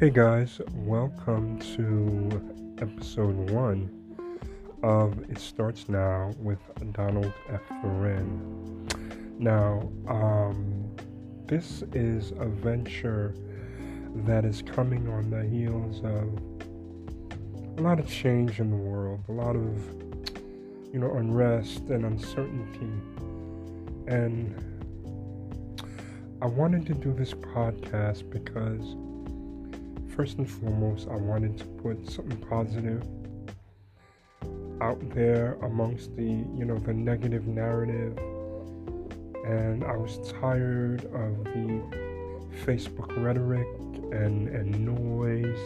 Hey guys, welcome to episode one of It Starts Now with Donald F. Loren. Now, um, this is a venture that is coming on the heels of a lot of change in the world, a lot of, you know, unrest and uncertainty. And I wanted to do this podcast because first and foremost, I wanted to put something positive out there amongst the, you know, the negative narrative. And I was tired of the Facebook rhetoric and, and noise,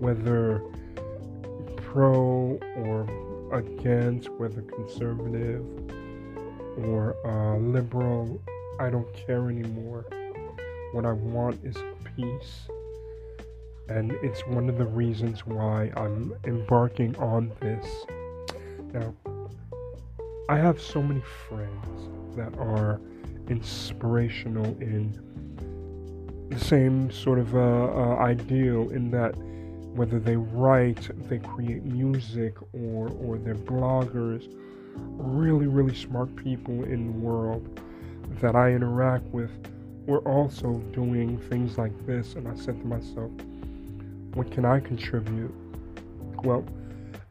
whether pro or against, whether conservative or uh, liberal. I don't care anymore. What I want is peace and it's one of the reasons why I'm embarking on this. Now, I have so many friends that are inspirational in the same sort of uh, uh, ideal in that whether they write, they create music, or or they're bloggers, really really smart people in the world that I interact with. We're also doing things like this, and I said to myself, what can I contribute? Well,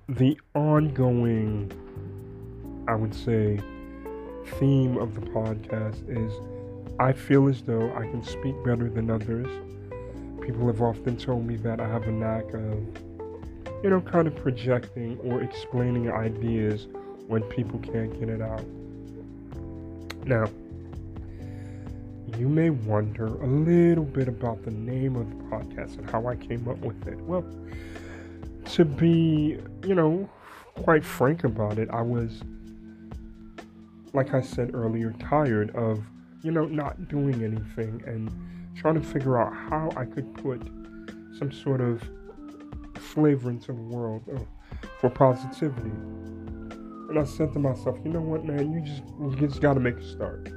the ongoing, I would say, theme of the podcast is I feel as though I can speak better than others. People have often told me that I have a knack of, you know, kind of projecting or explaining ideas when people can't get it out. Now, you may wonder a little bit about the name of the podcast and how I came up with it. Well, to be, you know, quite frank about it, I was, like I said earlier, tired of, you know, not doing anything and trying to figure out how I could put some sort of flavor into the world uh, for positivity. And I said to myself, you know what, man, you just you just got to make a start.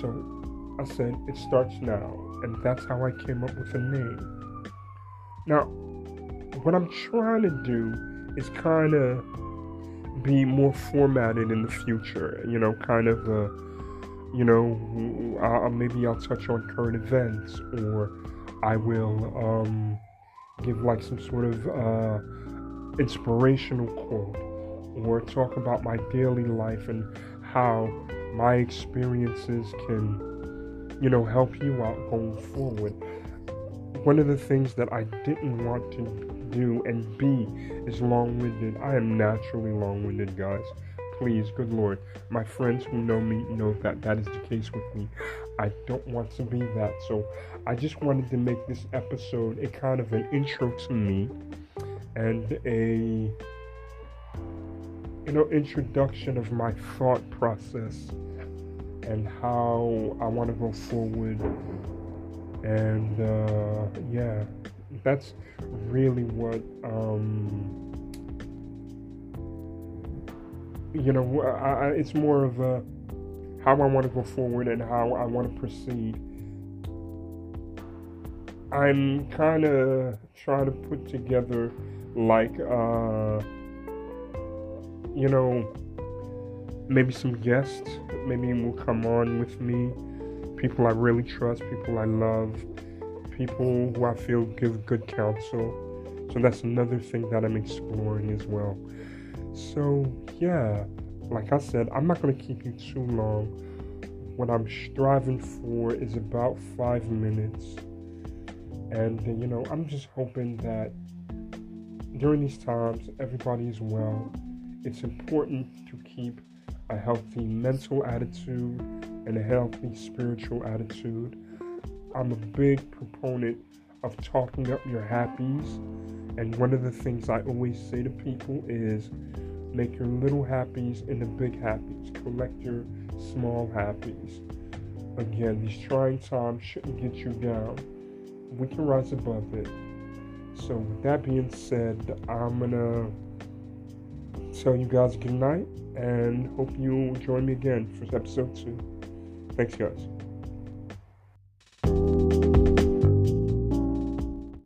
So I said, it starts now. And that's how I came up with the name. Now, what I'm trying to do is kind of be more formatted in the future. You know, kind of, uh, you know, uh, maybe I'll touch on current events or I will um, give like some sort of uh, inspirational quote or talk about my daily life and how my experiences can you know, help you out going forward. One of the things that I didn't want to do and be is long winded. I am naturally long winded, guys. Please, good Lord. My friends who know me know that that is the case with me. I don't want to be that. So I just wanted to make this episode a kind of an intro to me and a you know introduction of my thought process and how I want to go forward. And uh, yeah, that's really what um, you know. I, I, it's more of a how I want to go forward and how I want to proceed. I'm kind of trying to put together like uh, you know maybe some guests maybe will come on with me. People i really trust people i love people who i feel give good counsel. So that's another thing that i'm exploring as well. So yeah like i said i'm not going to keep you too long. What i'm striving for is about five minutes. And you know i'm just hoping that during these times everybody is well. It's important to keep a healthy mental attitude and a healthy spiritual attitude. I'm a big proponent of talking up your happies. And one of the things I always say to people is make your little happies into big happies. Collect your small happies. Again, these trying times shouldn't get you down. We can rise above it. So, with that being said, I'm to so you guys good night and hope you join me again for episode two. Thanks, guys.